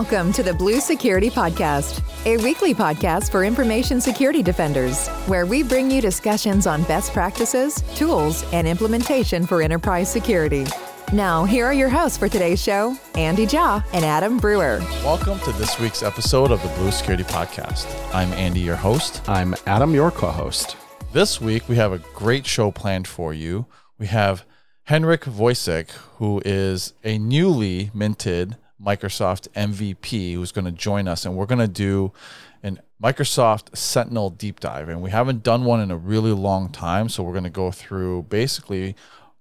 Welcome to the Blue Security Podcast, a weekly podcast for information security defenders, where we bring you discussions on best practices, tools, and implementation for enterprise security. Now, here are your hosts for today's show, Andy Jaw and Adam Brewer. Welcome to this week's episode of the Blue Security Podcast. I'm Andy, your host. I'm Adam, your co host. This week, we have a great show planned for you. We have Henrik Wojcik, who is a newly minted Microsoft MVP, who's going to join us, and we're going to do an Microsoft Sentinel deep dive. And we haven't done one in a really long time, so we're going to go through basically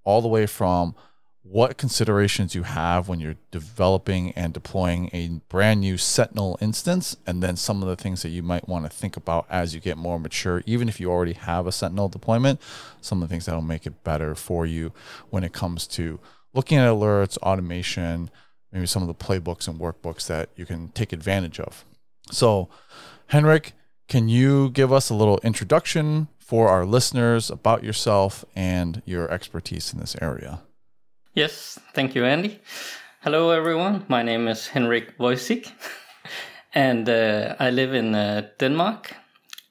all the way from what considerations you have when you're developing and deploying a brand new Sentinel instance, and then some of the things that you might want to think about as you get more mature, even if you already have a Sentinel deployment, some of the things that will make it better for you when it comes to looking at alerts, automation, maybe some of the playbooks and workbooks that you can take advantage of. So, Henrik, can you give us a little introduction for our listeners about yourself and your expertise in this area? Yes, thank you, Andy. Hello, everyone. My name is Henrik Wojcik, and uh, I live in uh, Denmark,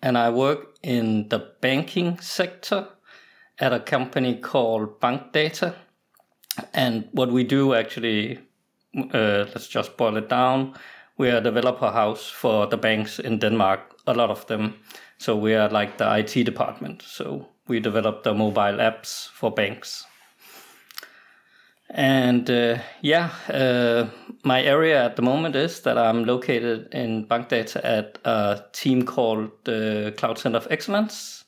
and I work in the banking sector at a company called Bankdata. And what we do actually, uh, let's just boil it down. We are a developer house for the banks in Denmark, a lot of them. So we are like the IT department. So we develop the mobile apps for banks. And uh, yeah, uh, my area at the moment is that I'm located in Bankdata at a team called the Cloud Center of Excellence,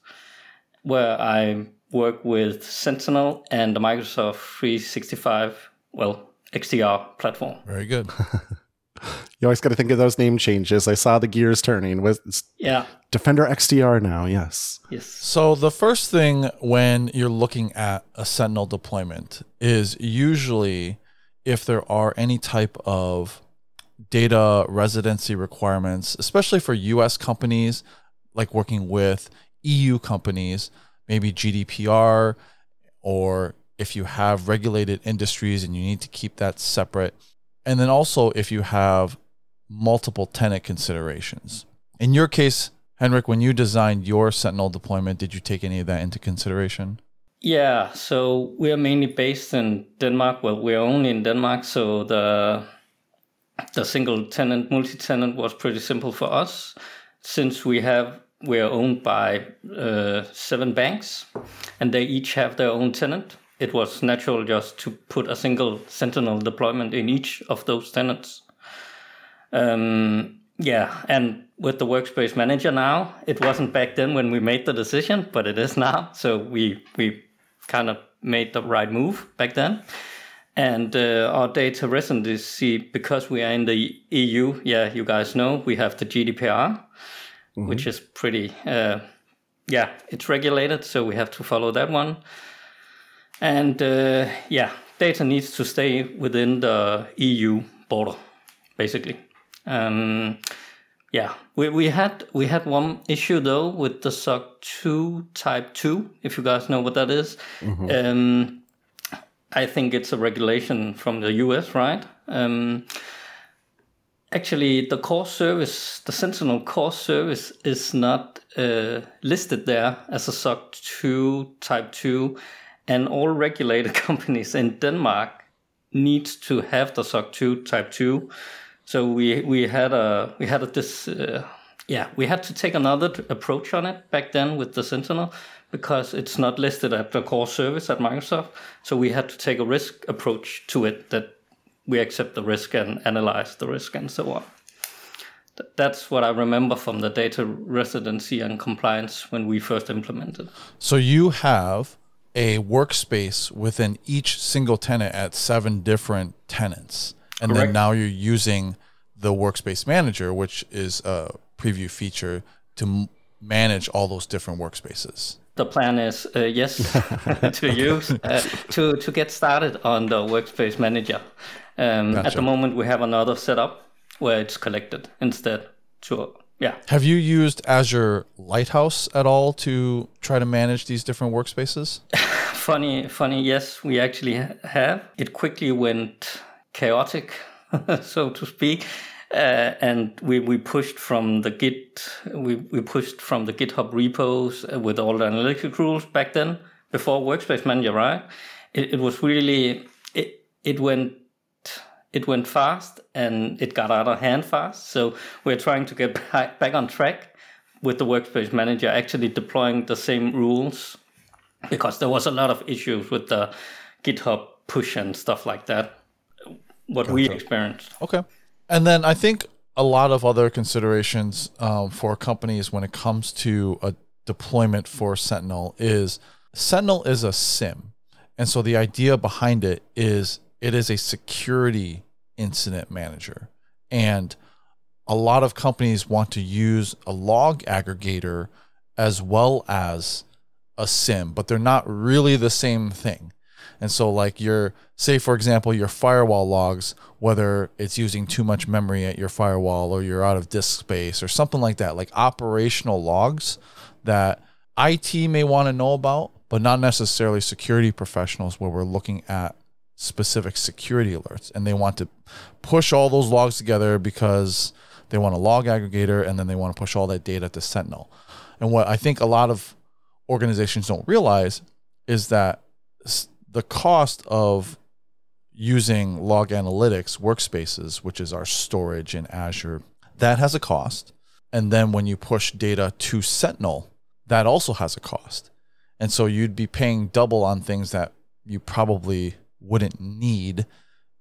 where I work with Sentinel and the Microsoft 365, well, XDR platform. Very good. you always got to think of those name changes. I saw the gears turning. Was yeah, Defender XDR now? Yes. Yes. So the first thing when you're looking at a Sentinel deployment is usually if there are any type of data residency requirements, especially for US companies, like working with EU companies, maybe GDPR, or if you have regulated industries and you need to keep that separate. And then also if you have multiple tenant considerations. In your case, Henrik, when you designed your Sentinel deployment, did you take any of that into consideration? Yeah, so we are mainly based in Denmark. Well, we're only in Denmark, so the the single tenant, multi-tenant was pretty simple for us, since we have we are owned by uh, seven banks, and they each have their own tenant. It was natural just to put a single Sentinel deployment in each of those tenants. Um, yeah, and with the workspace manager now, it wasn't back then when we made the decision, but it is now. So we we kind of made the right move back then. And uh, our data residency, because we are in the EU, yeah, you guys know we have the GDPR, mm-hmm. which is pretty, uh, yeah, it's regulated, so we have to follow that one. And uh, yeah, data needs to stay within the EU border, basically. Um, yeah, we, we had we had one issue though with the SOC two Type two. If you guys know what that is. Mm-hmm. Um, I think it's a regulation from the US, right? Um, actually, the core service, the Sentinel core service, is not uh, listed there as a SOC two Type two, and all regulated companies in Denmark need to have the SOC two Type two so we we had a we had a this uh, yeah we had to take another approach on it back then with the Sentinel because it's not listed at the core service at Microsoft. So we had to take a risk approach to it that we accept the risk and analyze the risk and so on. That's what I remember from the data residency and compliance when we first implemented. So you have a workspace within each single tenant at seven different tenants and Correct. then now you're using the workspace manager, which is a preview feature to m- manage all those different workspaces. The plan is uh, yes to use uh, to to get started on the workspace manager. Um, gotcha. At the moment, we have another setup where it's collected instead. To yeah. Have you used Azure Lighthouse at all to try to manage these different workspaces? funny, funny. Yes, we actually have. It quickly went chaotic, so to speak. uh, and we, we pushed from the Git we, we pushed from the GitHub repos with all the analytic rules back then before Workspace Manager, right? It, it was really it it went it went fast and it got out of hand fast. So we're trying to get back, back on track with the Workspace Manager, actually deploying the same rules because there was a lot of issues with the GitHub push and stuff like that. What gotcha. we experienced. Okay, and then I think a lot of other considerations um, for companies when it comes to a deployment for Sentinel is Sentinel is a SIEM, and so the idea behind it is it is a security incident manager, and a lot of companies want to use a log aggregator as well as a SIEM, but they're not really the same thing. And so, like your, say, for example, your firewall logs, whether it's using too much memory at your firewall or you're out of disk space or something like that, like operational logs that IT may want to know about, but not necessarily security professionals, where we're looking at specific security alerts and they want to push all those logs together because they want a log aggregator and then they want to push all that data to Sentinel. And what I think a lot of organizations don't realize is that the cost of using log analytics workspaces, which is our storage in Azure, that has a cost. And then when you push data to Sentinel, that also has a cost. And so you'd be paying double on things that you probably wouldn't need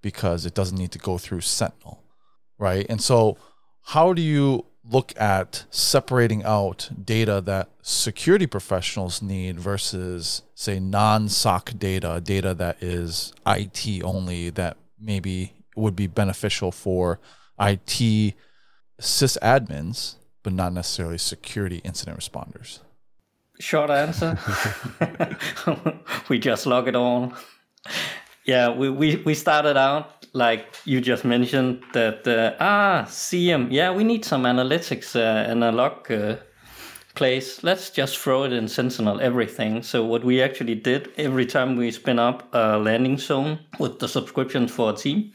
because it doesn't need to go through Sentinel. Right. And so, how do you look at separating out data that security professionals need versus, say, non SOC data, data that is IT only, that maybe would be beneficial for IT sysadmins, but not necessarily security incident responders? Short answer we just log it on. Yeah, we, we, we started out like you just mentioned that uh, ah SIEM yeah we need some analytics uh, and a log uh, place let's just throw it in sentinel everything. So what we actually did every time we spin up a landing zone with the subscription for a team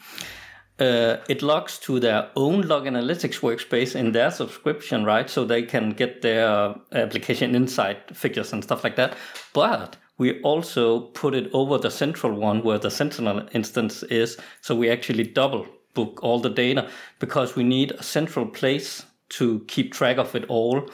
uh, it logs to their own log analytics workspace in their subscription right? So they can get their application insight figures and stuff like that. But we also put it over the central one where the Sentinel instance is. So we actually double book all the data because we need a central place to keep track of it all.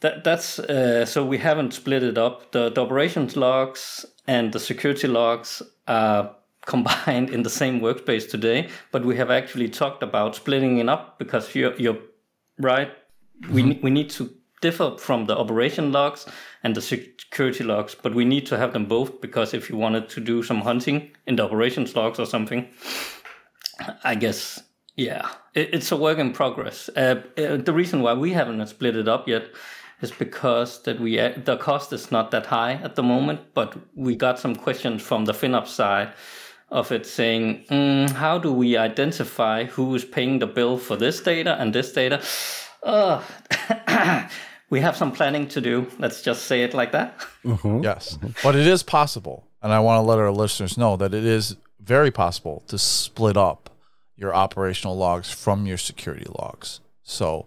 That, that's uh, so we haven't split it up. The, the operations logs and the security logs are combined in the same workspace today, but we have actually talked about splitting it up because you're, you're right. Mm-hmm. We, we need to differ from the operation logs and the security logs, but we need to have them both because if you wanted to do some hunting in the operations logs or something, I guess, yeah, it, it's a work in progress. Uh, uh, the reason why we haven't split it up yet is because that we uh, the cost is not that high at the moment, but we got some questions from the FinOps side of it saying, mm, how do we identify who is paying the bill for this data and this data? Uh, we have some planning to do. Let's just say it like that. Mm-hmm. Yes, but it is possible, and I want to let our listeners know that it is very possible to split up your operational logs from your security logs. So,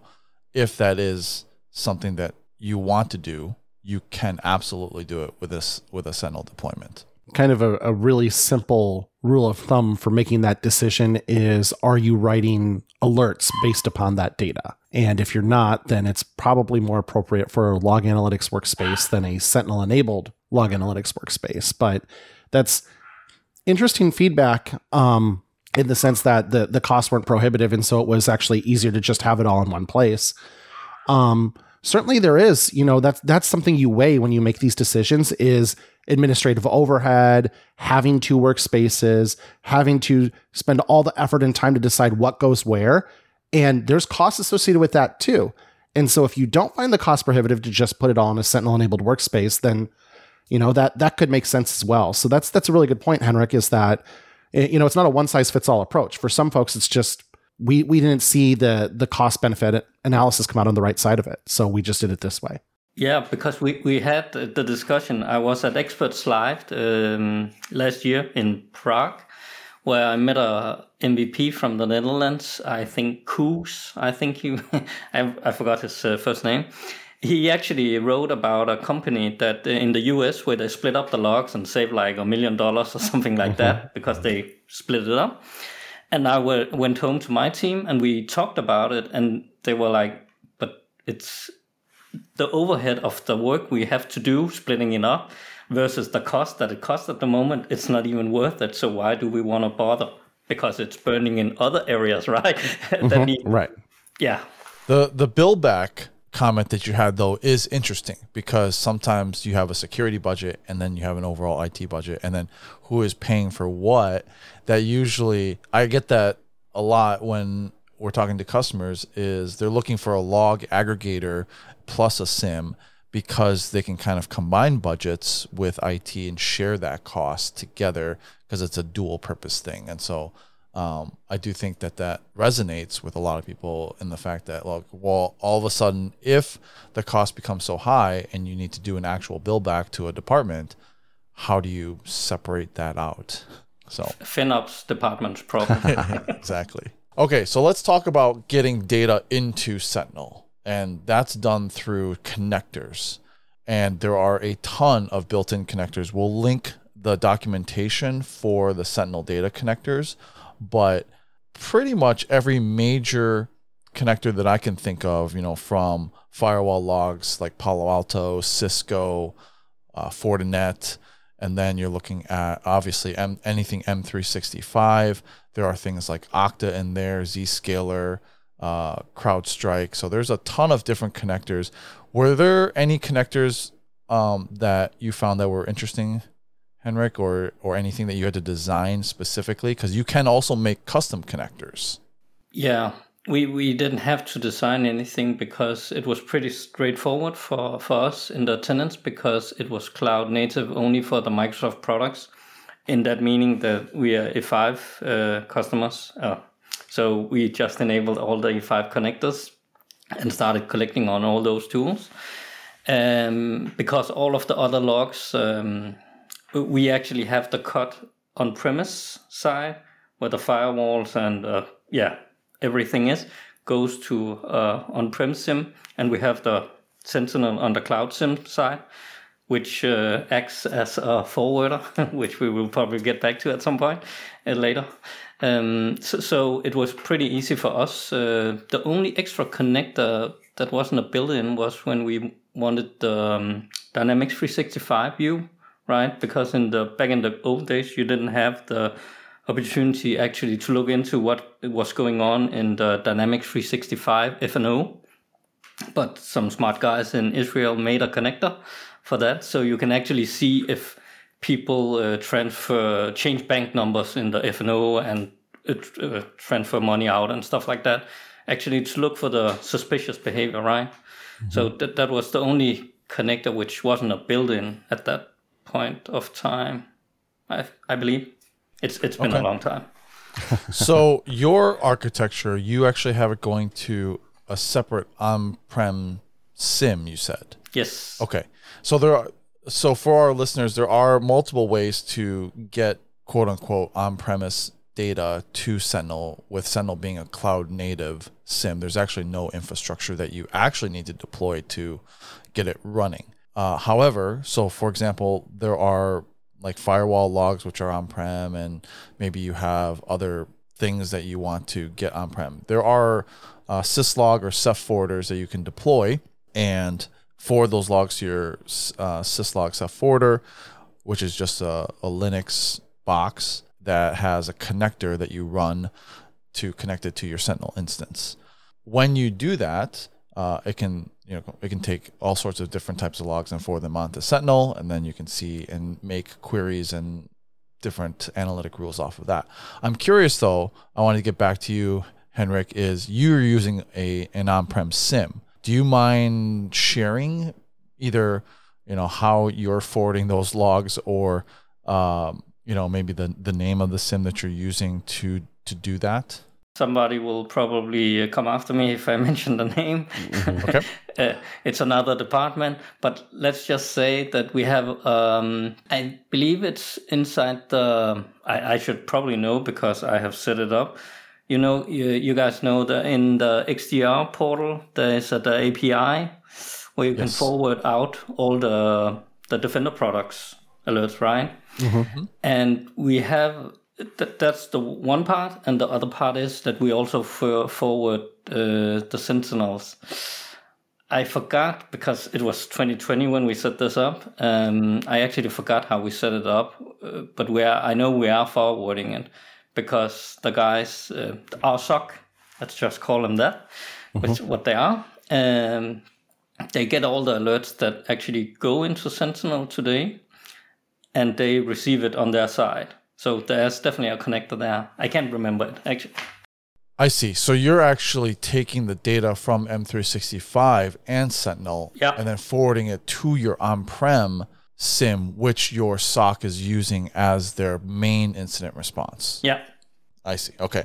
if that is something that you want to do, you can absolutely do it with this with a Sentinel deployment kind of a, a, really simple rule of thumb for making that decision is are you writing alerts based upon that data? And if you're not, then it's probably more appropriate for a log analytics workspace than a Sentinel enabled log analytics workspace. But that's interesting feedback um, in the sense that the, the costs weren't prohibitive. And so it was actually easier to just have it all in one place. Um, certainly there is, you know, that's, that's something you weigh when you make these decisions is administrative overhead, having two workspaces, having to spend all the effort and time to decide what goes where. And there's costs associated with that too. And so if you don't find the cost prohibitive to just put it all in a Sentinel enabled workspace, then you know that that could make sense as well. So that's that's a really good point, Henrik, is that eh, you know it's not a one size fits all approach. For some folks, it's just we we didn't see the the cost benefit analysis come out on the right side of it. So we just did it this way. Yeah, because we, we had the discussion. I was at Experts Live um, last year in Prague where I met a MVP from the Netherlands. I think Koos. I think he, I, I forgot his uh, first name. He actually wrote about a company that uh, in the US where they split up the logs and save like a million dollars or something like mm-hmm. that because they split it up. And I went home to my team and we talked about it, and they were like, "But it's the overhead of the work we have to do splitting it up." versus the cost that it costs at the moment, it's not even worth it. So why do we want to bother? Because it's burning in other areas, right? mm-hmm. need, right. Yeah. The the bill back comment that you had though is interesting because sometimes you have a security budget and then you have an overall IT budget and then who is paying for what that usually I get that a lot when we're talking to customers is they're looking for a log aggregator plus a SIEM because they can kind of combine budgets with IT and share that cost together because it's a dual purpose thing. And so um, I do think that that resonates with a lot of people in the fact that, like, well, all of a sudden, if the cost becomes so high and you need to do an actual bill back to a department, how do you separate that out? So FinOps department's problem. exactly. Okay, so let's talk about getting data into Sentinel and that's done through connectors. And there are a ton of built in connectors. We'll link the documentation for the Sentinel data connectors, but pretty much every major connector that I can think of, you know, from firewall logs like Palo Alto, Cisco, uh, Fortinet, and then you're looking at obviously M- anything M365. There are things like Okta in there, Zscaler, uh, CrowdStrike. So there's a ton of different connectors. Were there any connectors um, that you found that were interesting, Henrik, or or anything that you had to design specifically? Because you can also make custom connectors. Yeah, we we didn't have to design anything because it was pretty straightforward for for us in the tenants because it was cloud native only for the Microsoft products. In that meaning that we are E5 uh, customers. Uh, so we just enabled all the E5 connectors and started collecting on all those tools. Um, because all of the other logs, um, we actually have the cut on premise side where the firewalls and uh, yeah, everything is goes to uh, on-prem SIEM, and we have the Sentinel on the cloud SIEM side, which uh, acts as a forwarder, which we will probably get back to at some point uh, later. Um, so, so, it was pretty easy for us. Uh, the only extra connector that wasn't a built-in was when we wanted the um, Dynamics 365 view, right? Because in the back in the old days, you didn't have the opportunity actually to look into what was going on in the Dynamics 365 FNO. But some smart guys in Israel made a connector for that, so you can actually see if people uh, transfer change bank numbers in the FNO and uh, uh, transfer money out and stuff like that. Actually, to look for the suspicious behavior, right? Mm-hmm. So that that was the only connector which wasn't a built-in at that point of time. I I believe it's it's been okay. a long time. so your architecture, you actually have it going to a separate on-prem SIEM. You said yes. Okay, so there are so for our listeners, there are multiple ways to get quote unquote on premise data to Sentinel, with Sentinel being a cloud native SIEM, There's actually no infrastructure that you actually need to deploy to get it running. Uh, however, so for example, there are like firewall logs which are on prem, and maybe you have other things that you want to get on prem. There are uh, syslog or CEF forwarders that you can deploy, and forward those logs to your uh, syslog CEF forwarder, which is just a, a Linux box that has a connector that you run to connect it to your Sentinel instance. When you do that, uh, it can you know it can take all sorts of different types of logs and forward them onto Sentinel, and then you can see and make queries and different analytic rules off of that. I'm curious though. I want to get back to you, Henrik. Is you're using a an on-prem SIEM. do you mind sharing either you know how you're forwarding those logs or um, you know maybe the the name of the SIEM that you're using to to do that somebody will probably come after me if I mention the name. Mm-hmm. Okay. uh, it's another department, but let's just say that we have, um, I believe it's inside the, I, I, should probably know because I have set it up. You know, you, you guys know that in the XDR portal, there is the API where you yes. can forward out all the, the Defender products alerts, right? Mm-hmm. And we have Th- that's the one part, and the other part is that we also forward uh, the Sentinels. I forgot because it was 2020 when we set this up. Um, I actually forgot how we set it up, uh, but we are, I know we are forwarding it because the guys, uh, our SOC, let's just call them that, mm-hmm. which what they are. Um, they get all the alerts that actually go into Sentinel today, and they receive it on their side. So there's definitely a connector there. I can't remember it actually. I see. So you're actually taking the data from M365 and Sentinel yep. and then forwarding it to your on-prem SIEM, which your SOC is using as their main incident response. Yeah. I see. Okay.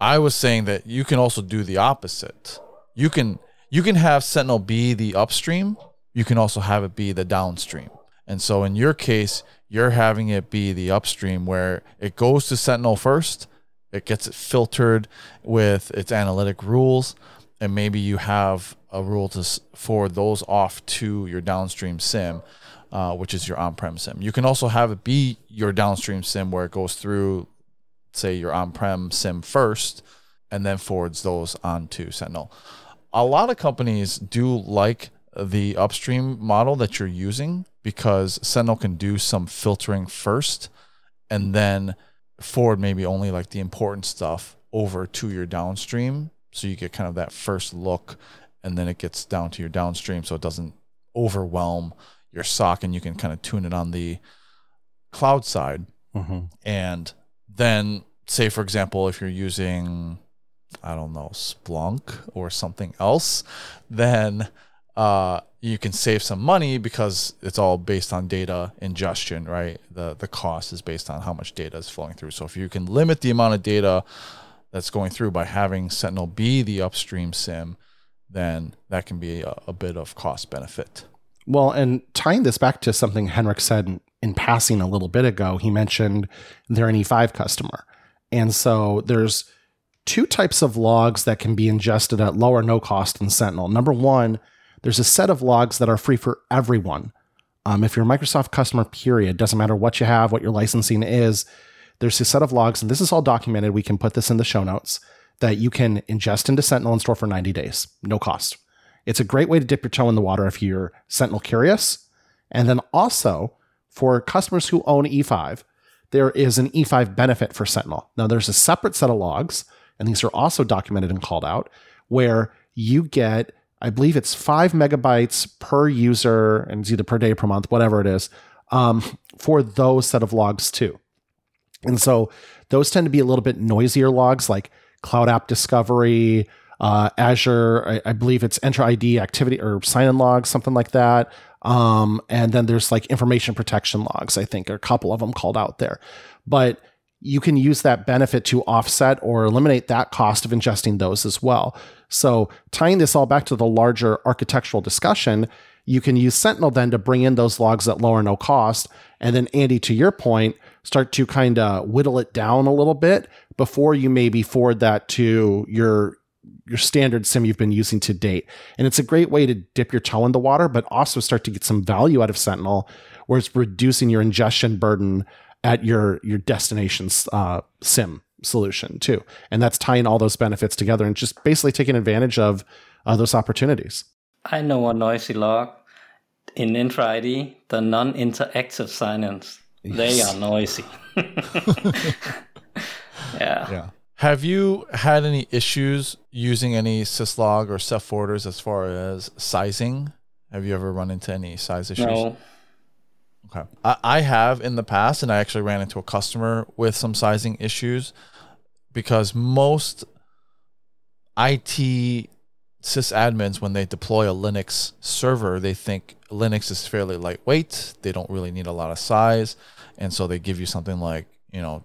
I was saying that you can also do the opposite. You can you can have Sentinel be the upstream. You can also have it be the downstream. And so in your case, you're having it be the upstream where it goes to Sentinel first, it gets it filtered with its analytic rules, and maybe you have a rule to forward those off to your downstream SIEM, uh, which is your on-prem SIEM. You can also have it be your downstream SIEM where it goes through, say, your on-prem SIEM first, and then forwards those onto Sentinel. A lot of companies do like the upstream model that you're using because Sentinel can do some filtering first and then forward maybe only like the important stuff over to your downstream. So you get kind of that first look and then it gets down to your downstream so it doesn't overwhelm your SOC and you can kind of tune it on the cloud side. Mm-hmm. And then, say, for example, if you're using, I don't know, Splunk or something else, then uh, you can save some money because it's all based on data ingestion, right? The the cost is based on how much data is flowing through. So if you can limit the amount of data that's going through by having Sentinel be the upstream SIEM, then that can be a, a bit of cost benefit. Well, and tying this back to something Henrik said in, in passing a little bit ago, he mentioned they're an E5 customer. And so there's two types of logs that can be ingested at low or no cost in Sentinel. Number one, there's a set of logs that are free for everyone. Um, if you're a Microsoft customer, period, doesn't matter what you have, what your licensing is, there's a set of logs, and this is all documented. We can put this in the show notes that you can ingest into Sentinel and store for 90 days, no cost. It's a great way to dip your toe in the water if you're Sentinel curious. And then also for customers who own E5, there is an E5 benefit for Sentinel. Now, there's a separate set of logs, and these are also documented and called out, where you get I believe it's five megabytes per user, and it's either per day, per month, whatever it is, um, for those set of logs too. And so those tend to be a little bit noisier logs like Cloud App Discovery, uh, Azure, I, I, believe it's Entra ID activity or sign in logs, something like that. Um, and then there's like information protection logs, I think, a couple of them called out there. But you can use that benefit to offset or eliminate that cost of ingesting those as well. So, tying this all back to the larger architectural discussion, you can use Sentinel then to bring in those logs at low or no cost. And then, Andy, to your point, start to kind of whittle it down a little bit before you maybe forward that to your your standard SIEM you've been using to date. And it's a great way to dip your toe in the water, but also start to get some value out of Sentinel, where it's reducing your ingestion burden at your your destination's uh, SIEM solution too, and that's tying all those benefits together and just basically taking advantage of uh, those opportunities. I know a noisy log in Entra ID, the non-interactive sign-ins. Yes. They are noisy. yeah. Yeah. Have you had any issues using any syslog or CEF forwarders as far as sizing? Have you ever run into any size issues? No. Okay. I, I have in the past, and I actually ran into a customer with some sizing issues because most IT sysadmins, when they deploy a Linux server, they think Linux is fairly lightweight. They don't really need a lot of size. And so they give you something like, you know,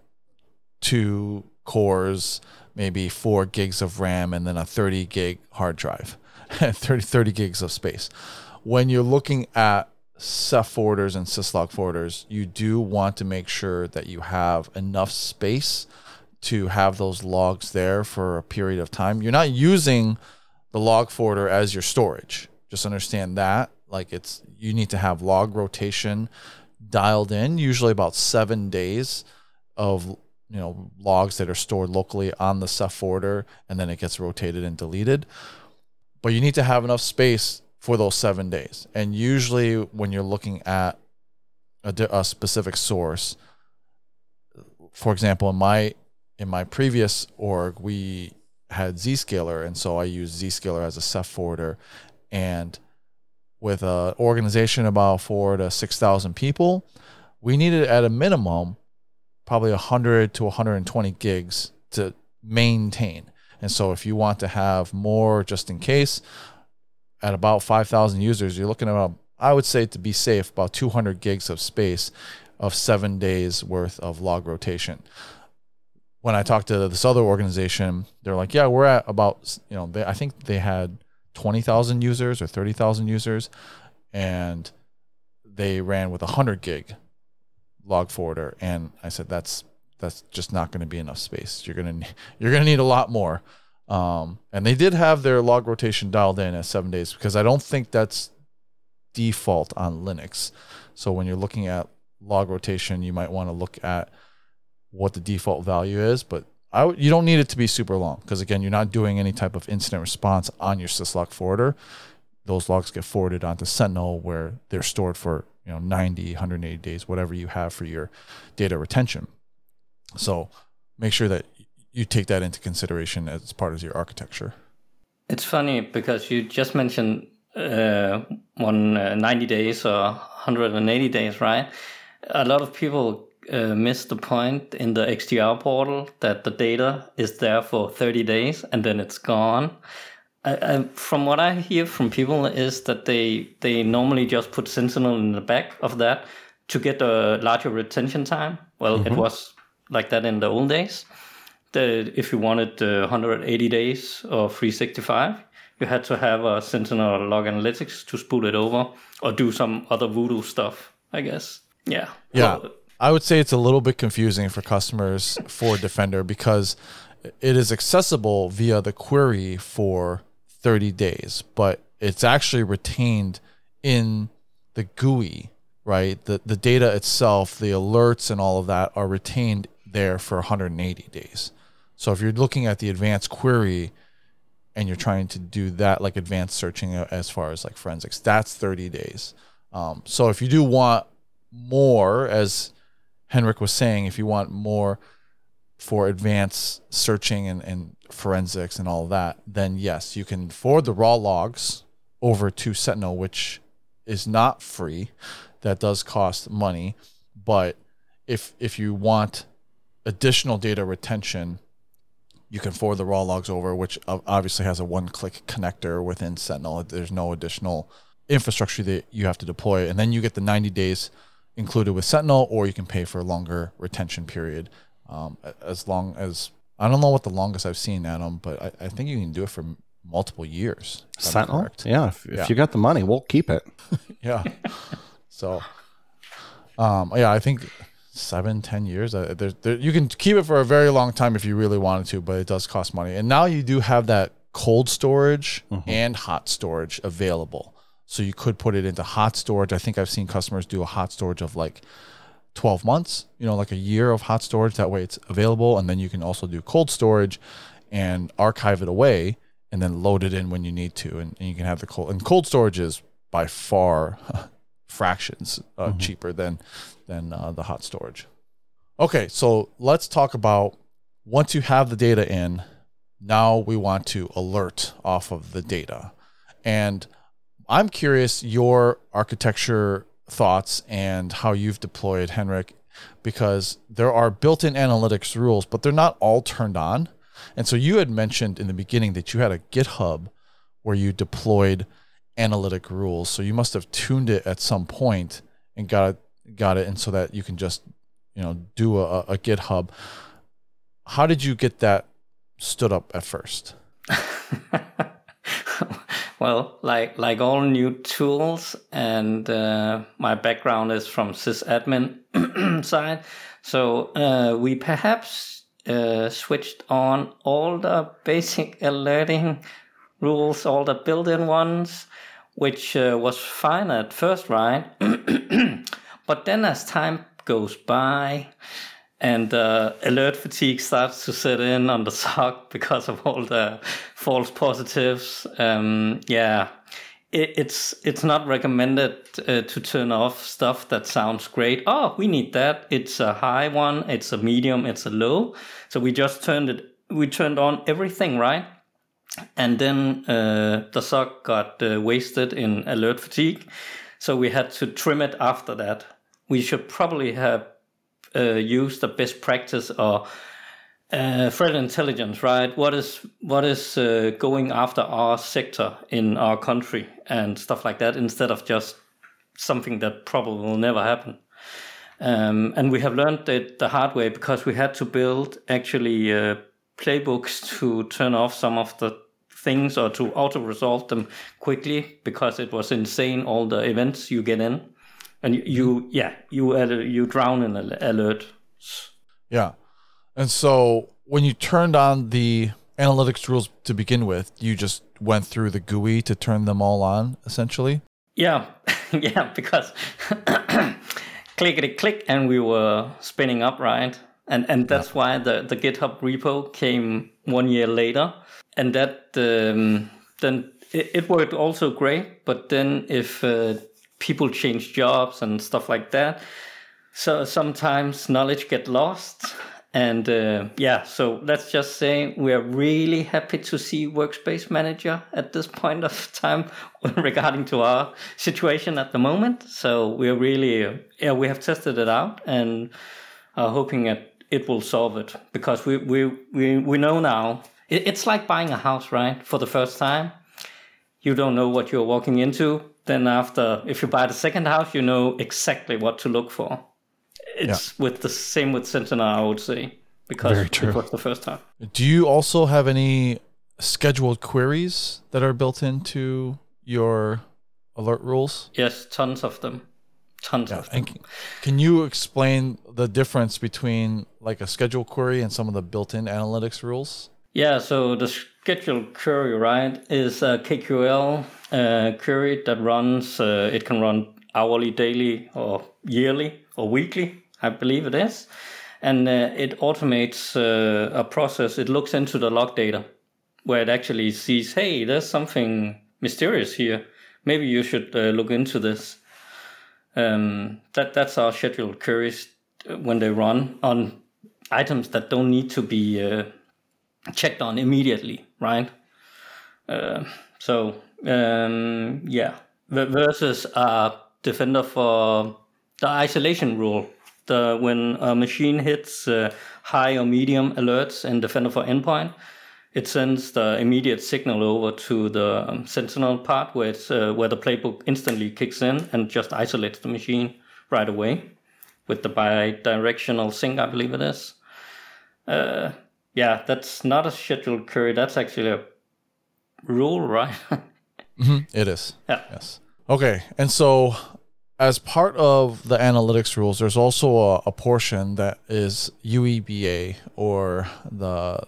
two cores, maybe four gigs of RAM and then a 30 gig hard drive, 30, 30 gigs of space. When you're looking at CEF forwarders and syslog forwarders, you do want to make sure that you have enough space to have those logs there for a period of time. You're not using the log forwarder as your storage. Just understand that. Like it's you need to have log rotation dialed in, usually about seven days of you know logs that are stored locally on the CEF forwarder, and then it gets rotated and deleted. But you need to have enough space for those seven days. And usually, when you're looking at a, a specific source, for example, in my in my previous org, we had Zscaler, and so I used Zscaler as a CEF forwarder. And with an organization about four to six thousand people, we needed at a minimum probably 100 to 120 gigs to maintain. And so if you want to have more just in case, at about 5,000 users, you're looking at about, I would say to be safe, about 200 gigs of space of seven days worth of log rotation. When I talked to this other organization, they're like, yeah, we're at about, you know, they, I think they had 20,000 users or 30,000 users, and they ran with a 100 gig log forwarder. And I said, that's that's just not going to be enough space. You're gonna you're gonna need a lot more. Um, and they did have their log rotation dialed in at seven days because I don't think that's default on Linux. So when you're looking at log rotation, you might want to look at what the default value is, but I w- you don't need it to be super long because again, you're not doing any type of incident response on your syslog forwarder. Those logs get forwarded onto Sentinel where they're stored for you know 90, 180 days, whatever you have for your data retention. So make sure that you take that into consideration as part of your architecture. It's funny because you just mentioned uh, one uh, 90 days or 180 days, right? A lot of people uh, miss the point in the XDR portal that the data is there for 30 days and then it's gone. I, I, from what I hear from people is that they they normally just put Sentinel in the back of that to get a larger retention time. Well, mm-hmm. it was like that in the old days the, if you wanted uh, 180 days or 365, you had to have a Sentinel log analytics to spool it over or do some other voodoo stuff, I guess. Yeah. Yeah. I would say it's a little bit confusing for customers for Defender because it is accessible via the query for 30 days, but it's actually retained in the GUI, right? The the data itself, the alerts and all of that are retained there for 180 days. So if you're looking at the advanced query and you're trying to do that like advanced searching as far as like forensics, that's 30 days. Um, so if you do want more, as Henrik was saying, if you want more for advanced searching and, and forensics and all that, then yes, you can forward the raw logs over to Sentinel, which is not free. That does cost money, but if if you want additional data retention, you can forward the raw logs over, which obviously has a one-click connector within Sentinel. There's no additional infrastructure that you have to deploy, and then you get the 90 days included with Sentinel, or you can pay for a longer retention period. Um, as long as I don't know what the longest I've seen, Adam, but I, I think you can do it for multiple years. Sentinel, yeah. If, yeah. if you got the money, we'll keep it. yeah. so, um, yeah, I think seven, ten years. Uh, there, there, you can keep it for a very long time if you really wanted to, but it does cost money. And now you do have that cold storage mm-hmm. and hot storage available. So you could put it into hot storage. I think I've seen customers do a hot storage of like 12 months, you know, like a year of hot storage. That way it's available. And then you can also do cold storage and archive it away and then load it in when you need to. And, and you can have the cold, and cold storage is by far fractions uh, mm-hmm. cheaper than than uh, the hot storage. Okay, so let's talk about once you have the data in, now we want to alert off of the data. And I'm curious your architecture thoughts and how you've deployed Henrik because there are built-in analytics rules, but they're not all turned on. And so you had mentioned in the beginning that you had a GitHub where you deployed analytic rules. So you must have tuned it at some point and got it got it and so that you can just you know do a, a GitHub. How did you get that stood up at first? well, like like all new tools, and uh, my background is from sysadmin side, so uh, we perhaps uh, switched on all the basic alerting rules, all the built-in ones, which uh, was fine at first, right? but then as time goes by, and uh, alert fatigue starts to set in on the SOC because of all the false positives. Um, yeah, it, it's it's not recommended uh, to turn off stuff that sounds great. Oh, we need that. It's a high one. It's a medium. It's a low. So we just turned it. We turned on everything right, and then uh, the SOC got uh, wasted in alert fatigue. So we had to trim it after that. We should probably have uh, use the best practice or uh, threat intelligence, right? What is what is uh, going after our sector in our country and stuff like that, instead of just something that probably will never happen. Um, and we have learned it the hard way because we had to build actually uh, playbooks to turn off some of the things or to auto resolve them quickly because it was insane all the events you get in. And you, you yeah you you drown in alerts yeah. And so when you turned on the analytics rules to begin with you just went through the gui to turn them all on essentially? Yeah. Yeah because clickety click and we were spinning up right? And and that's yeah. why the the github repo came one year later and that um, then it, it, worked also great but then if uh, people change jobs and stuff like that. So sometimes knowledge get lost. And uh, yeah, so let's just say we are really happy to see Workspace Manager at this point of time regarding to our situation at the moment. So we're really, yeah, we have tested it out and are hoping that it will solve it because we, we, we, we know now it, it's like buying a house, right? For the first time, you don't know what you're walking into. Then after if you buy the second house you know exactly what to look for. It's yeah. with the same with sentinel i would say because it was the first time. Do you also have any scheduled queries that are built into your alert rules? Yes tons of them. Tons yeah. of them. and can you explain the difference between like a scheduled query and some of the built-in analytics rules yeah so the scheduled query right is a kql uh, query that runs. Uh, it can run hourly, daily, or yearly, or weekly. I believe it is, and uh, it automates uh, a process. It looks into the log data, where it actually sees, hey, there's something mysterious here. Maybe you should uh, look into this. Um, that that's our scheduled queries uh, when they run on items that don't need to be checked on immediately, right? so um, yeah, versus a defender for the isolation rule. The when a machine hits uh, high or medium alerts in defender for endpoint, it sends the immediate signal over to the um, sentinel part where it's uh, where the playbook instantly kicks in and just isolates the machine right away with the bi-directional sync, I believe it is. Uh, yeah, that's not a scheduled query. That's actually a rule, right? Mm-hmm. It is. Yeah. Yes. Okay. And so, as part of the analytics rules, there's also a, a portion that is UEBA or the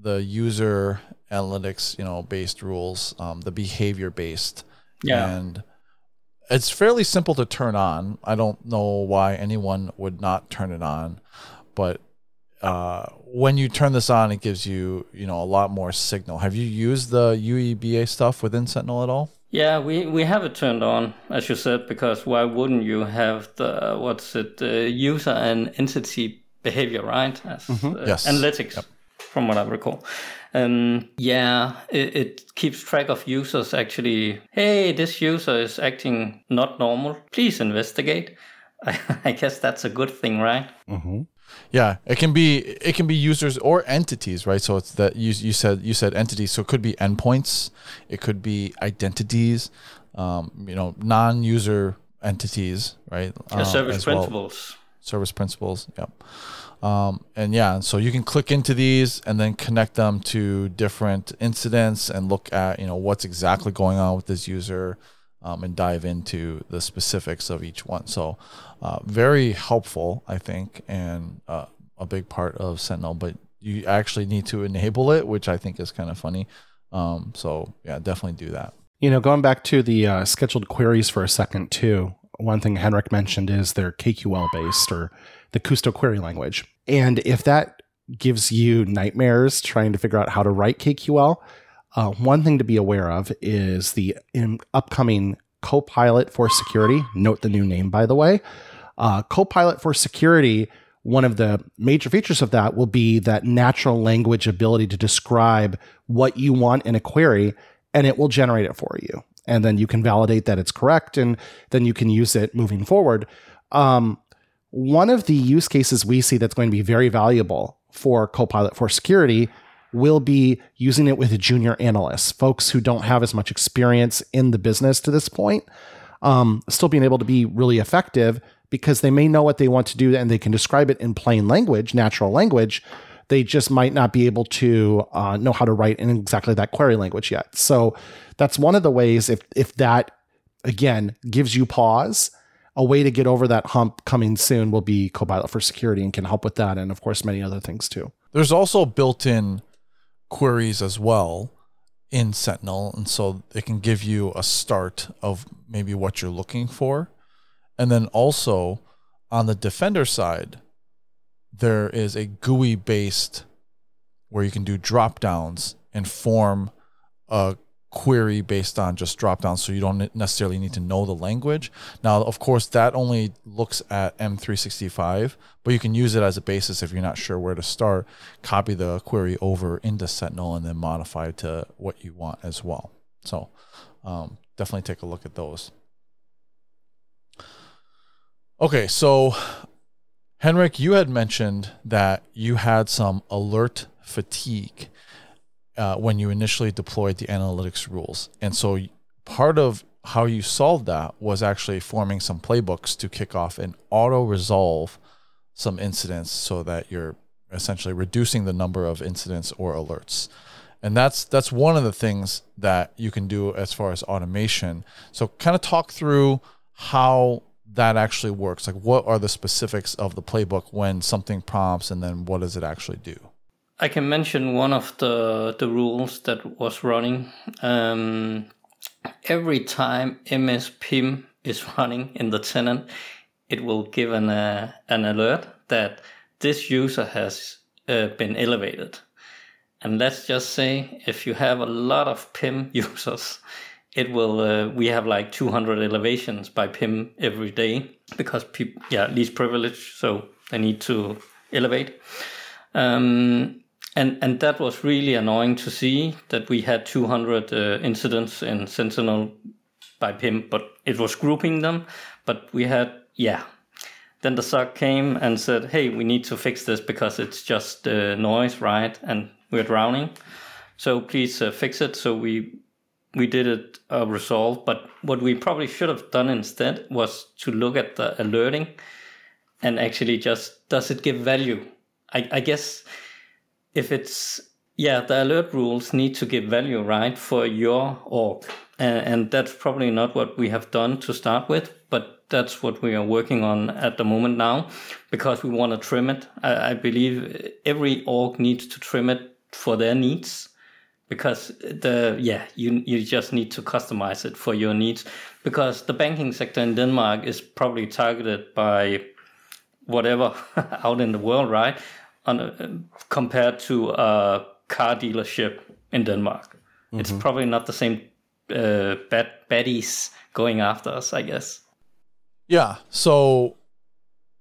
the user analytics, you know, based rules, um, the behavior based. Yeah. And it's fairly simple to turn on. I don't know why anyone would not turn it on, but uh, when you turn this on, it gives you you know a lot more signal. Have you used the UEBA stuff within Sentinel at all? Yeah, we, we have it turned on, as you said, because why wouldn't you have the what's it the user and entity behavior, right? As, mm-hmm. uh, yes. Analytics, yep. from what I recall. Um, yeah, it, it, keeps track of users actually. Hey, this user is acting not normal. Please investigate. I, I guess that's a good thing, right? Mm-hmm. Yeah, it can be it can be users or entities, right? So it's that you you said you said entities, so it could be endpoints, it could be identities, um, you know, non-user entities, right? Yeah, uh, service principals. service principals. Yep. Um, and yeah, so you can click into these and then connect them to different incidents and look at you know what's exactly going on with this user um, and dive into the specifics of each one. So uh, very helpful, I think, and uh, a big part of Sentinel. But you actually need to enable it, which I think is kind of funny. Um, so yeah, definitely do that. You know, going back to the uh, scheduled queries for a second too. One thing Henrik mentioned is they're KQL based or the Kusto query language. And if that gives you nightmares trying to figure out how to write KQL, uh, one thing to be aware of is the upcoming Copilot for Security. Note the new name, by the way. Uh, Copilot for Security, one of the major features of that will be that natural language ability to describe what you want in a query, and it will generate it for you. And then you can validate that it's correct, and then you can use it moving forward. Um, one of the use cases we see that's going to be very valuable for Copilot for security will be using it with junior analysts, folks who don't have as much experience in the business to this point, um, still being able to be really effective because they may know what they want to do and they can describe it in plain language, natural language. They just might not be able to uh, know how to write in exactly that query language yet. So that's one of the ways if if that again gives you pause a way to get over that hump coming soon will be Copilot for security and can help with that. And of course, many other things too. There's also built in queries as well in Sentinel. And so it can give you a start of maybe what you're looking for. And then also on the Defender side, there is a GUI based where you can do drop downs and form a query based on just drop down so you don't necessarily need to know the language. Now of course that only looks at m365 but you can use it as a basis if you're not sure where to start. Copy the query over into sentinel and then modify to what you want as well. So um, definitely take a look at those. Okay so henrik you had mentioned that you had some alert fatigue uh, when you initially deployed the analytics rules. And so part of how you solved that was actually forming some playbooks to kick off and auto resolve some incidents so that you're essentially reducing the number of incidents or alerts. And that's that's one of the things that you can do as far as automation. So kind of talk through how that actually works. Like what are the specifics of the playbook when something prompts and then what does it actually do? I can mention one of the the rules that was running. Um, every time MS PIM is running in the tenant, it will give an uh, an alert that this user has uh, been elevated. And let's just say if you have a lot of PIM users, it will. Uh, we have like 200 elevations by PIM every day because people, yeah, least privilege, so they need to elevate. Um, and and that was really annoying to see that we had 200 uh, incidents in Sentinel by PIM, but it was grouping them. But we had yeah. Then the SOC came and said, "Hey, we need to fix this because it's just uh, noise, right? And we're drowning. So please uh, fix it." So we we did it uh, resolve. But what we probably should have done instead was to look at the alerting and actually just does it give value? I, I guess if it's yeah the alert rules need to give value right for your org. And, and that's probably not what we have done to start with but that's what we are working on at the moment now because we want to trim it. I, I believe every org needs to trim it for their needs because the yeah you you just need to customize it for your needs because the banking sector in Denmark is probably targeted by whatever out in the world right on a, compared to a car dealership in Denmark. Mm-hmm. It's probably not the same uh, bad baddies going after us, I guess. Yeah. So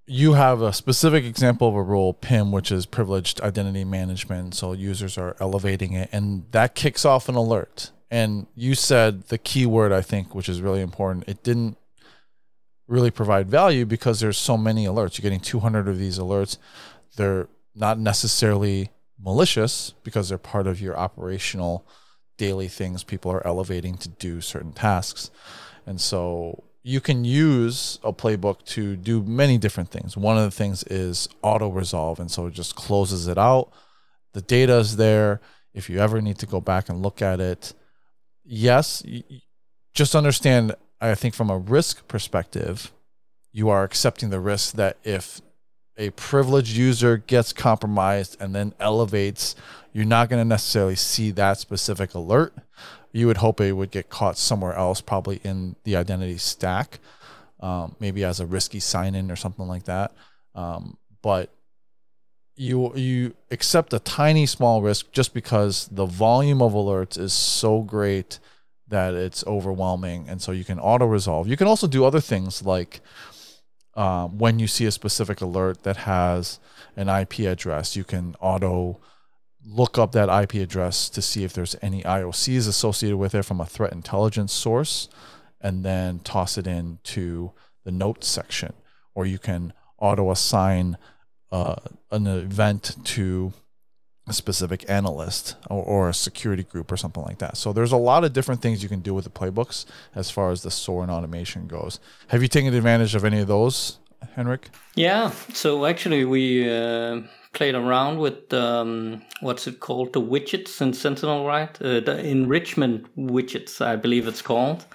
you have a specific example of a role, PIM, which is privileged identity management. So users are elevating it, and that kicks off an alert. And you said the key word, I think, which is really important. It didn't really provide value because there's so many alerts. You're getting 200 of these alerts. They're not necessarily malicious because they're part of your operational daily things people are elevating to do certain tasks. And so you can use a playbook to do many different things. One of the things is auto resolve, and so it just closes it out. The data is there. If you ever need to go back and look at it, yes, just understand. I think from a risk perspective, you are accepting the risk that if a privileged user gets compromised and then elevates, you're not going to necessarily see that specific alert. You would hope it would get caught somewhere else, probably in the identity stack, um, maybe as a risky sign in or something like that. Um, but you you accept a tiny small risk just because the volume of alerts is so great that it's overwhelming, and so you can auto resolve. You can also do other things like um, when you see a specific alert that has an IP address, you can auto look up that IP address to see if there's any IOCs associated with it from a threat intelligence source, and then toss it into the notes section. Or you can auto assign uh, an event to a specific analyst or, or, a security group or something like that. So there's a lot of different things you can do with the playbooks as far as the SOAR and automation goes. Have you taken advantage of any of those, Henrik? Yeah. So actually, we uh, played around with um, what's it called, the widgets in Sentinel, right? Uh, the enrichment widgets, I believe it's called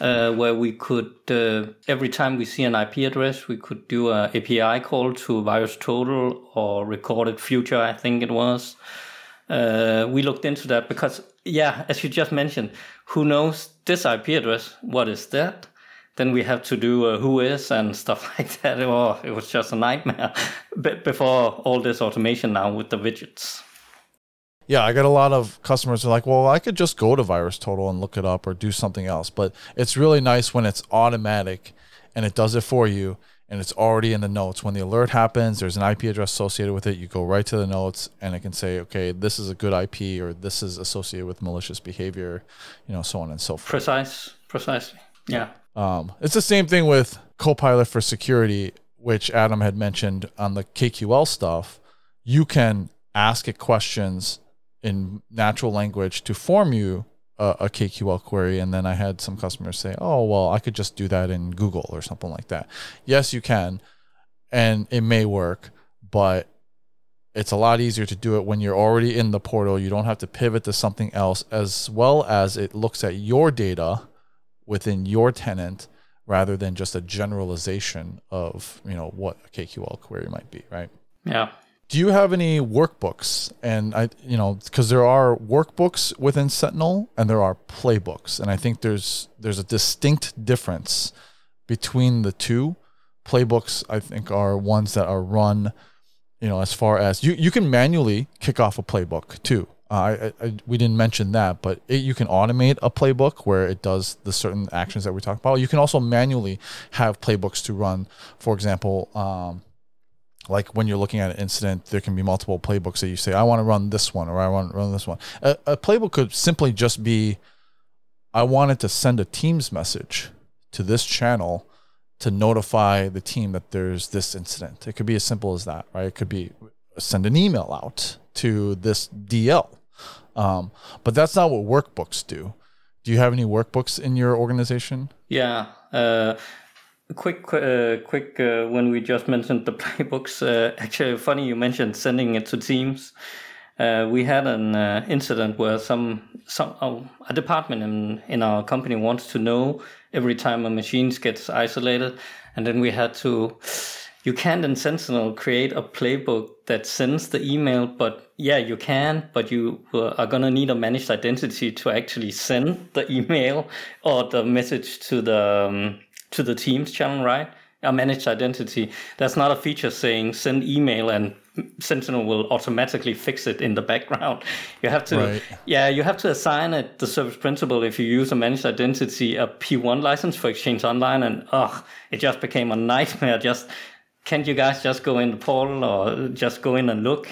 uh, where we could uh, every time we see an IP address, we could do an API call to VirusTotal or recorded future, I think it was. Uh, we looked into that because, yeah, as you just mentioned, who knows this IP address? What is that? Then we have to do uh, Whois and stuff like that. Oh, it was just a nightmare before all this automation now with the widgets yeah, I got a lot of customers who are like, well, I could just go to VirusTotal and look it up or do something else. But it's really nice when it's automatic and it does it for you and it's already in the notes. When the alert happens, there's an IP address associated with it. You go right to the notes and it can say, okay, this is a good IP or this is associated with malicious behavior, you know, so on and so forth. Precise, precisely. Yeah. Um, it's the same thing with Copilot for security, which Adam had mentioned on the KQL stuff. You can ask it questions in natural language to form you a, a, KQL query. And then I had some customers say, oh, well, I could just do that in Google or something like that. Yes, you can. And it may work, but it's a lot easier to do it when you're already in the portal. You don't have to pivot to something else, as well as it looks at your data within your tenant rather than just a generalization of you know what a KQL query might be, right? Yeah do you have any workbooks and i you know because there are workbooks within sentinel and there are playbooks and i think there's there's a distinct difference between the two playbooks i think are ones that are run you know as far as you you can manually kick off a playbook too uh, I, I, we didn't mention that, but it, you can automate a playbook where it does the certain actions that we talked about. You can also manually have playbooks to run. For example, um, like when you're looking at an incident, there can be multiple playbooks that you say, I want to run this one or I want to run this one. A, a playbook could simply just be, I wanted to send a Teams message to this channel to notify the team that there's this incident. It could be as simple as that, right? It could be send an email out to this DL. Um, but that's not what workbooks do. Do you have any workbooks in your organization? Yeah. Uh, quick, uh, quick. Uh, when we just mentioned the playbooks, uh, actually, funny you mentioned sending it to teams. Uh, we had an uh, incident where some some oh, a department in in our company wants to know every time a machine gets isolated, and then we had to. You can't in Sentinel create a playbook that sends the email, but yeah, you can, but you uh, are gonna need a managed identity to actually send the email or the message to the um, to the Teams channel, right? A managed identity. That's not a feature saying send email and Sentinel will automatically fix it in the background. You have to, right. yeah, you have to assign it the service principal if you use a managed identity a P1 license for Exchange Online, and ugh, it just became a nightmare. Just can't you guys just go in the portal or just go in and look?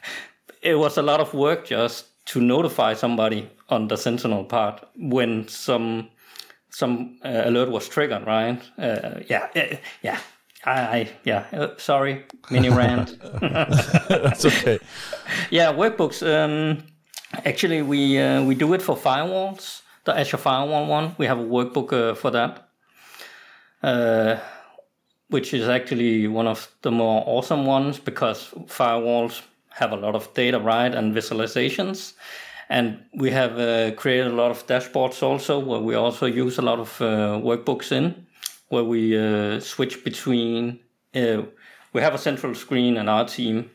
it was a lot of work just to notify somebody on the Sentinel part when some some uh, alert was triggered, right? Uh, yeah, yeah. I, I yeah. Uh, sorry, mini rant. That's okay. yeah, workbooks. Um, actually, we uh, we do it for firewalls. The Azure Firewall one. We have a workbook uh, for that. uh, which is actually one of the more awesome ones because firewalls have a lot of data, right, and visualizations. And we have uh, created a lot of dashboards also, where we also use a lot of uh, workbooks in, where we uh, switch between. Uh, we have a central screen in our team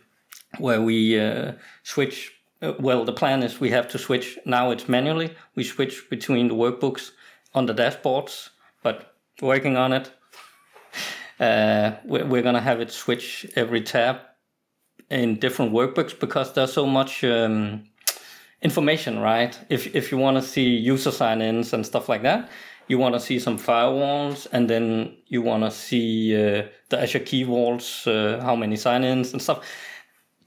where we uh, switch. Uh, well, the plan is we have to switch. Now it's manually. We switch between the workbooks on the dashboards, but working on it. we're, we're going to have it switch every tab in different workbooks because there's so much um, information, right? If if you want to see user sign-ins and stuff like that, you want to see some firewalls, and then you want to see uh, the Azure key vaults, uh, how many sign-ins and stuff.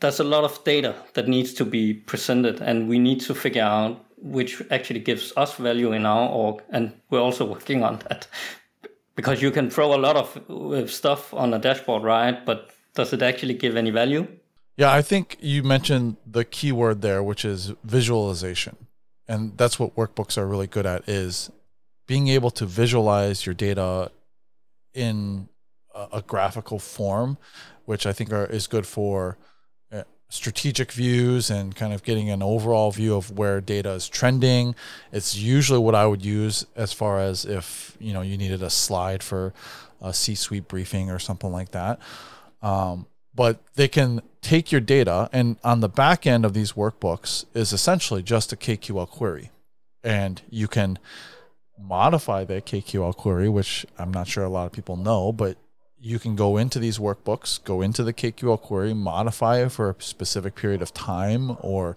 There's a lot of data that needs to be presented, and we need to figure out which actually gives us value in our org, and we're also working on that. Because you can throw a lot of uh, stuff on a dashboard, right? But does it actually give any value? Yeah, I think you mentioned the key word there, which is visualization. And that's what workbooks are really good at is being able to visualize your data in a, graphical form, which I think are, is good for uh, strategic views and kind of getting an overall view of where data is trending. It's usually what I would use as far as if, you know, you needed a slide for a C-suite briefing or something like that. Um, but they can take your data and on the back end of these workbooks is essentially just a KQL query. And you can modify the KQL query, which I'm not sure a lot of people know, but you can go into these workbooks, go into the KQL query, modify it for a specific period of time or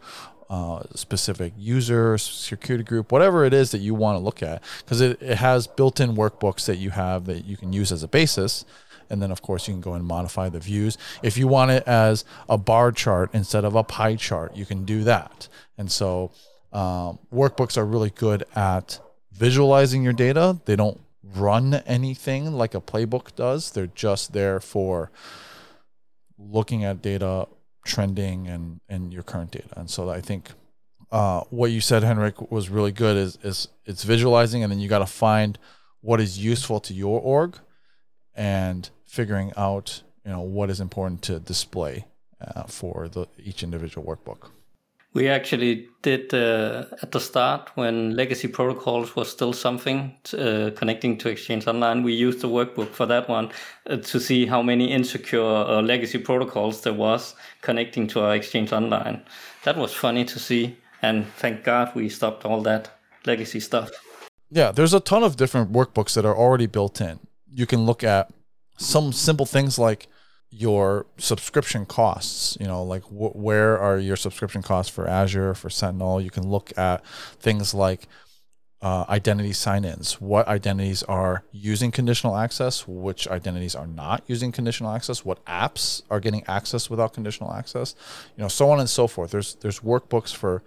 uh, specific user, security group, whatever it is that you want to look at, because it, it has built in workbooks that you have that you can use as a basis and then, of course, you can go and modify the views. If you want it as a bar chart instead of a pie chart, you can do that. And so, um, workbooks are really good at visualizing your data. They don't run anything like a playbook does, they're just there for looking at data trending and, and your current data. And so, I think uh, what you said, Henrik, was really good. Is is it's visualizing, and then you got to find what is useful to your org, and figuring out you know what is important to display uh, for the each individual workbook. We actually did uh, at the start when legacy protocols was still something uh, connecting to Exchange Online. We used the workbook for that one uh, to see how many insecure uh, legacy protocols there was connecting to our Exchange Online. That was funny to see, and thank God we stopped all that legacy stuff. Yeah, there's a ton of different workbooks that are already built in. You can look at some simple things like your subscription costs you know like wh- where are your subscription costs for azure for sentinel? You can look at things like uh, identity sign-ins. What identities are using conditional access which identities are not using conditional access what apps are getting access without conditional access you know so on and so forth. There's there's workbooks for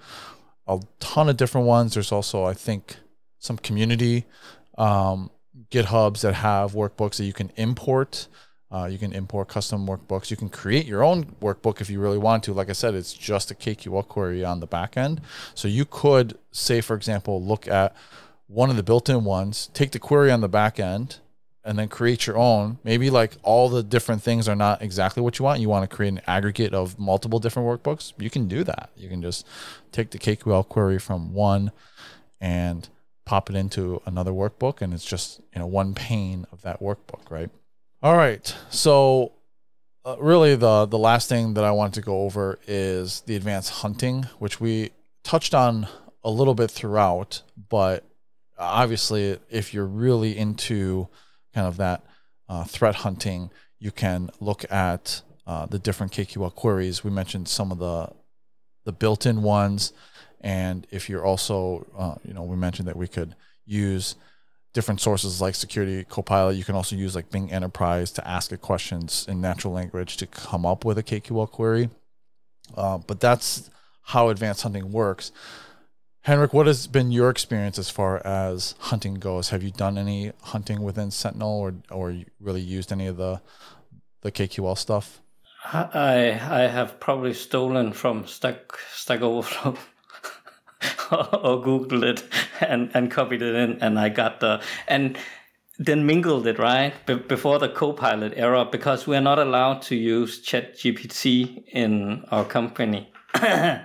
a ton of different ones. There's also i think some community um, GitHubs that have workbooks that you can import. Uh, you can import custom workbooks. You can create your own workbook if you really want to. Like I said, it's just a KQL query on the back end. So you could say, for example, look at one of the built-in ones, take the query on the back end, and then create your own. Maybe like all the different things are not exactly what you want. You want to create an aggregate of multiple different workbooks. You can do that. You can just take the KQL query from one and pop it into another workbook and it's just you know one pane of that workbook right? All right so uh, really the the last thing that i want to go over is the advanced hunting which we touched on a little bit throughout but obviously if you're really into kind of that uh, threat hunting you can look at uh, the different kql queries. We mentioned some of the the built-in ones and if you're also, uh, you know, we mentioned that we could use different sources like Security Copilot. You can also use like Bing Enterprise to ask it questions in natural language to come up with a KQL query. Uh, but that's how advanced hunting works. Henrik, what has been your experience as far as hunting goes? Have you done any hunting within Sentinel, or or really used any of the the KQL stuff? I I have probably stolen from Stack Stack Overflow or Googled it and, and copied it in, and I got the and then mingled it right before the Copilot era because we are not allowed to use ChatGPT in our company. uh,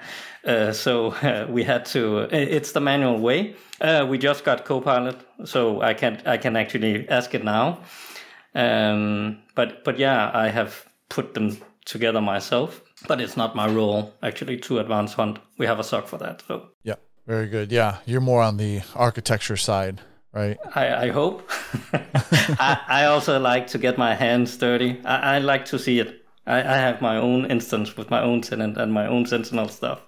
so uh, we had to. It's the manual way. Uh, we just got Copilot, so I can I can actually ask it now. Um, but but yeah, I have put them together myself. But it's not my role actually to advance hunt. We have a SOC for that. So yeah, very good. Yeah, you're more on the architecture side right? I, I hope. I, I, also like to get my hands dirty. I, I like to see it. I, I, have my own instance with my own tenant and my own Sentinel stuff.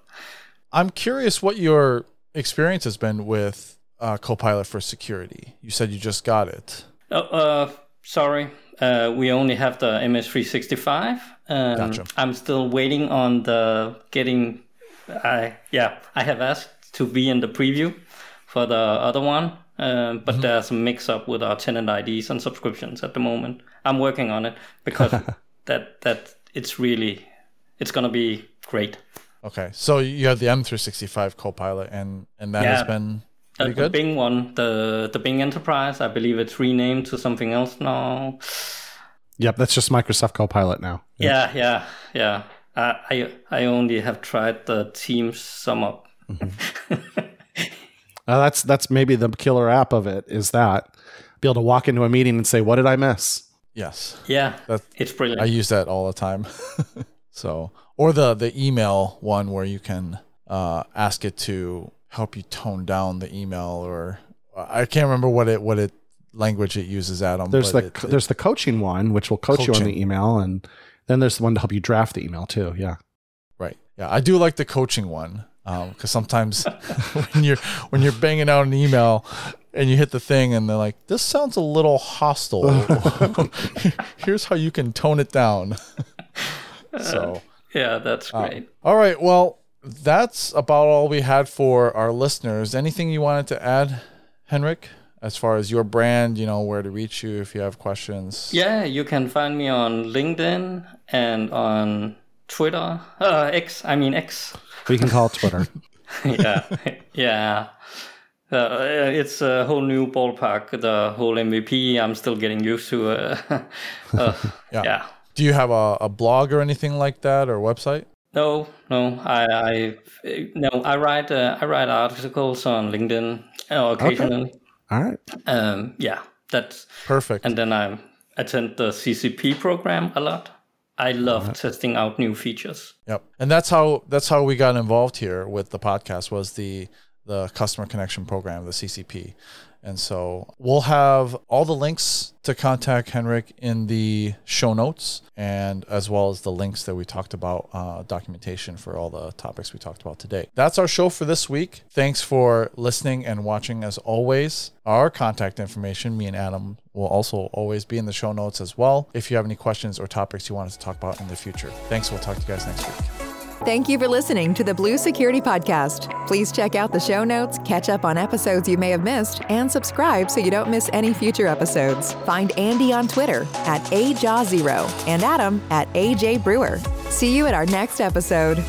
I'm curious what your experience has been with uh, Copilot for security. You said you just got it. Oh, uh, sorry. Uh, we only have the MS365. Um, gotcha. I'm still waiting on the getting. I yeah, I have asked to be in the preview for the other one, um, but mm-hmm. there's a mix up with our tenant IDs and subscriptions at the moment. I'm working on it because that that it's really it's gonna be great. Okay, so you have the M365 Copilot, and and that yeah, has been pretty good. The Bing one, the the Bing Enterprise, I believe it's renamed to something else now. Yep, that's just Microsoft Copilot now. Yep. Yeah, yeah, yeah. I I only have tried the Teams sum up. Mm-hmm. Uh, that's that's maybe the killer app of it is that be able to walk into a meeting and say, "What did I miss?" Yes. Yeah. That's, it's brilliant. I use that all the time. so, or the the email one where you can uh, ask it to help you tone down the email, or I can't remember what it what it language it uses. Adam. There's the it, there's the coaching one, which will coach coaching. you on the email, and then there's the one to help you draft the email too. Yeah. Right. Yeah, I do like the coaching one because um, sometimes when you're when you're banging out an email and you hit the thing and they're like, "This sounds a little hostile." Here's how you can tone it down. so uh, yeah, that's um, great. Um, all right, well, that's about all we had for our listeners. Anything you wanted to add, Henrik? As far as your brand, you know where to reach you if you have questions. Yeah, you can find me on LinkedIn and on Twitter, uh, X. I mean X. We can call it Twitter. yeah, yeah. Uh, it's a whole new ballpark. The whole MVP. I'm still getting used to. Uh, uh, yeah. yeah. Do you have a, a blog or anything like that or website? No, no. I, I no. I write uh, I write articles on LinkedIn uh, occasionally. Okay. All right. Um. Yeah. That's perfect. And then I attend the CCP program a lot. I love uh-huh. testing out new features. Yep. And that's how that's how we got involved here with the podcast was the the customer connection program, the CCP. And so we'll have all the links to contact Henrik in the show notes, and as well as the links that we talked about, uh, documentation for all the topics we talked about today. That's our show for this week. Thanks for listening and watching as always. Our contact information, me and Adam, will also always be in the show notes as well. If you have any questions or topics you want us to talk about in the future. Thanks. We'll talk to you guys next week. Thank you for listening to the Blue Security Podcast. Please check out the show notes, catch up on episodes you may have missed, and subscribe so you don't miss any future episodes. Find Andy on Twitter at AJaw0 and Adam at AJ Brewer. See you at our next episode.